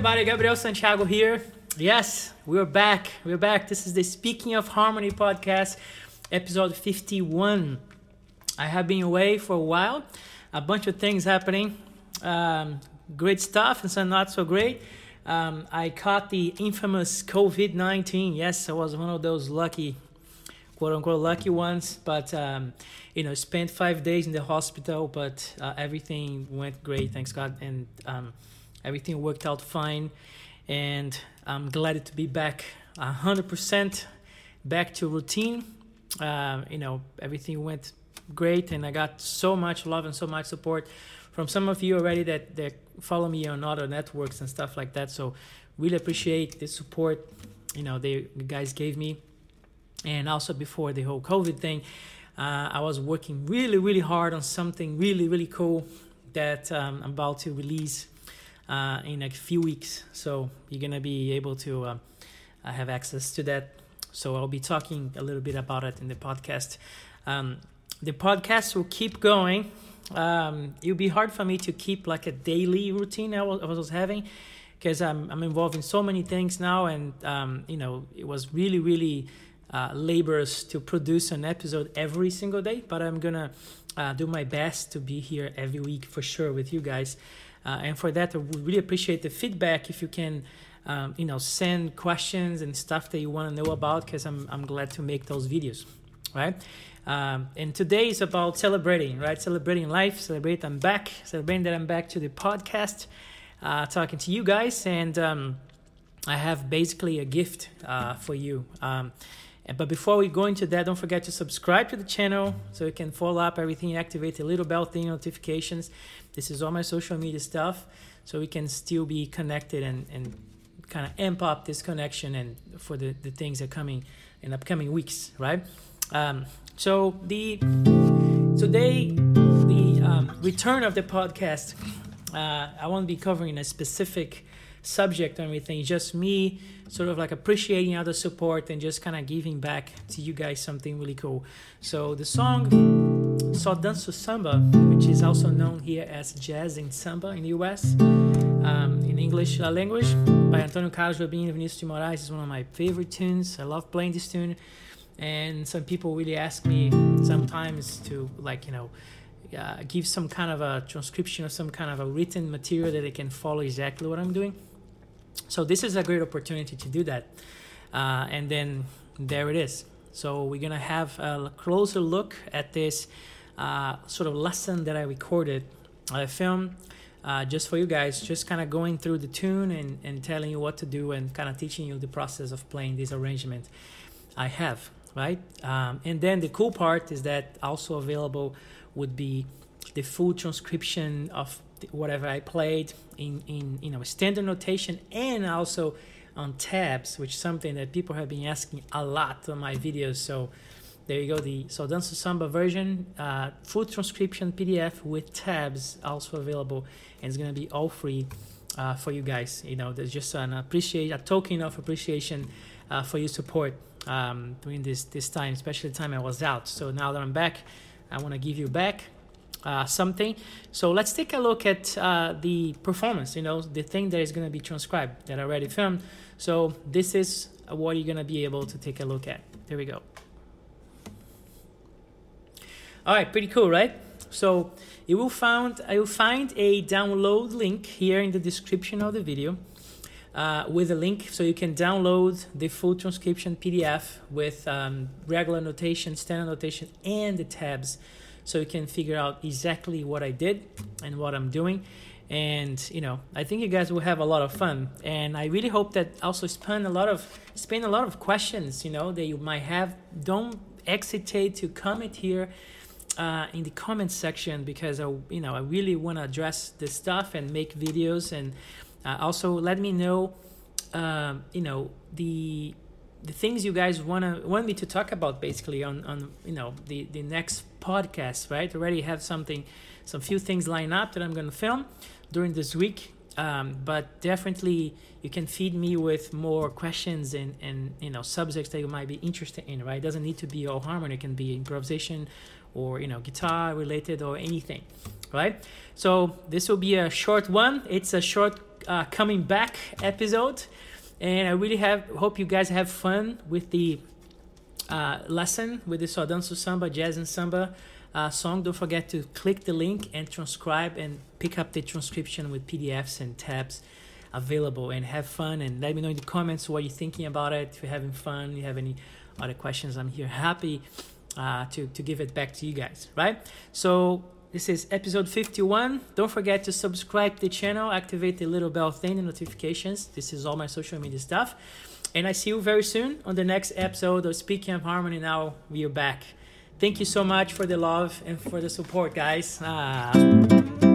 everybody. Gabriel Santiago here. Yes, we're back. We're back. This is the Speaking of Harmony podcast, episode 51. I have been away for a while, a bunch of things happening, um, great stuff and some not so great. Um, I caught the infamous COVID 19. Yes, I was one of those lucky, quote unquote, lucky ones, but um, you know, spent five days in the hospital, but uh, everything went great, thanks God, and um, everything worked out fine. And I'm glad to be back 100% back to routine. Uh, you know, everything went great, and I got so much love and so much support from some of you already that, that follow me on other networks and stuff like that. So, really appreciate the support you know they you guys gave me and also before the whole covid thing uh, I was working really, really hard on something really, really cool that um, I'm about to release uh, in a few weeks. So you're gonna be able to uh, have access to that. So I'll be talking a little bit about it in the podcast. Um, the podcast will keep going. Um, it'll be hard for me to keep like a daily routine I was, I was having because I'm, I'm involved in so many things now and um, you know it was really really uh, labors to produce an episode every single day, but I'm gonna uh, do my best to be here every week for sure with you guys. Uh, and for that, I would really appreciate the feedback if you can, um, you know, send questions and stuff that you want to know about, because I'm I'm glad to make those videos, right? Um, and today is about celebrating, right? Celebrating life, celebrate I'm back, celebrating that I'm back to the podcast, uh, talking to you guys, and um, I have basically a gift uh, for you. Um, but before we go into that, don't forget to subscribe to the channel so you can follow up everything, activate the little bell thing, notifications. This is all my social media stuff, so we can still be connected and, and kind of amp up this connection and for the, the things that are coming in upcoming weeks, right? Um, so the today the um, return of the podcast, uh, I won't be covering a specific subject or anything, just me sort of like appreciating other support and just kind of giving back to you guys something really cool. So the song Só Danço Samba, which is also known here as Jazz and Samba in the US, um, in English language, by Antonio Carlos Jobim and Vinicius de Moraes, is one of my favorite tunes. I love playing this tune. And some people really ask me sometimes to, like, you know, uh, give some kind of a transcription or some kind of a written material that they can follow exactly what I'm doing. So this is a great opportunity to do that. Uh, and then there it is. So we're gonna have a closer look at this uh, sort of lesson that I recorded, I filmed uh, just for you guys, just kind of going through the tune and, and telling you what to do and kind of teaching you the process of playing this arrangement I have, right? Um, and then the cool part is that also available would be the full transcription of whatever I played in, in you know standard notation and also on tabs, which is something that people have been asking a lot on my videos. So there you go, the Só Danço Samba version, uh, full transcription PDF with tabs also available, and it's gonna be all free uh, for you guys. You know, there's just an appreciate a token of appreciation uh, for your support um, during this this time, especially the time I was out. So now that I'm back, I want to give you back uh, something. So let's take a look at uh, the performance, you know, the thing that is going to be transcribed that I already filmed. So this is what you're going to be able to take a look at. There we go. All right, pretty cool, right? So you will find I will find a download link here in the description of the video. Uh, with a link so you can download the full transcription PDF with um, regular notation, standard notation, and the tabs so you can figure out exactly what I did and what I'm doing. And you know, I think you guys will have a lot of fun. And I really hope that also spend a lot of spend a lot of questions, you know, that you might have. Don't hesitate to comment here uh, in the comment section because I, you know, I really want to address this stuff and make videos. And uh, also let me know, um, you know, the the things you guys wanna want me to talk about basically on on you know the the next podcast right? Already have something some few things lined up that i'm gonna film during this week um, but definitely you can feed me with more questions and and you know subjects that you might be interested in right? It doesn't need to be all harmony. It can be improvisation or you know guitar related or anything right? So this will be a short one. It's a short uh, coming back episode, and I really have hope you guys have fun with the uh, lesson with the Só Danço Samba, Jazz and Samba uh, song. Don't forget to click the link and transcribe and pick up the transcription with PDFs and tabs available and have fun and let me know in the comments what you're thinking about it. If you're having fun, you have any other questions, I'm here happy uh, to, to give it back to you guys, right? So this is episode 51. Don't forget to subscribe to the channel, activate the little bell thing, the notifications. This is all my social media stuff. And I see you very soon on the next episode of Speaking of Harmony. Now we are back. Thank you so much for the love and for the support, guys. Ah.